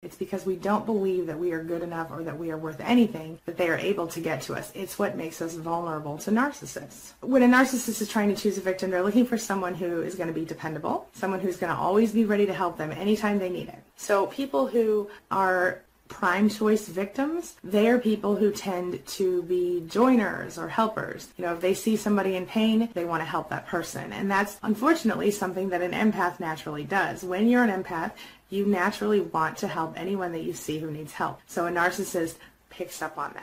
It's because we don't believe that we are good enough or that we are worth anything that they are able to get to us. It's what makes us vulnerable to narcissists. When a narcissist is trying to choose a victim, they're looking for someone who is going to be dependable, someone who's going to always be ready to help them anytime they need it. So people who are prime choice victims, they are people who tend to be joiners or helpers. You know, if they see somebody in pain, they want to help that person. And that's unfortunately something that an empath naturally does. When you're an empath, you naturally want to help anyone that you see who needs help. So a narcissist picks up on that.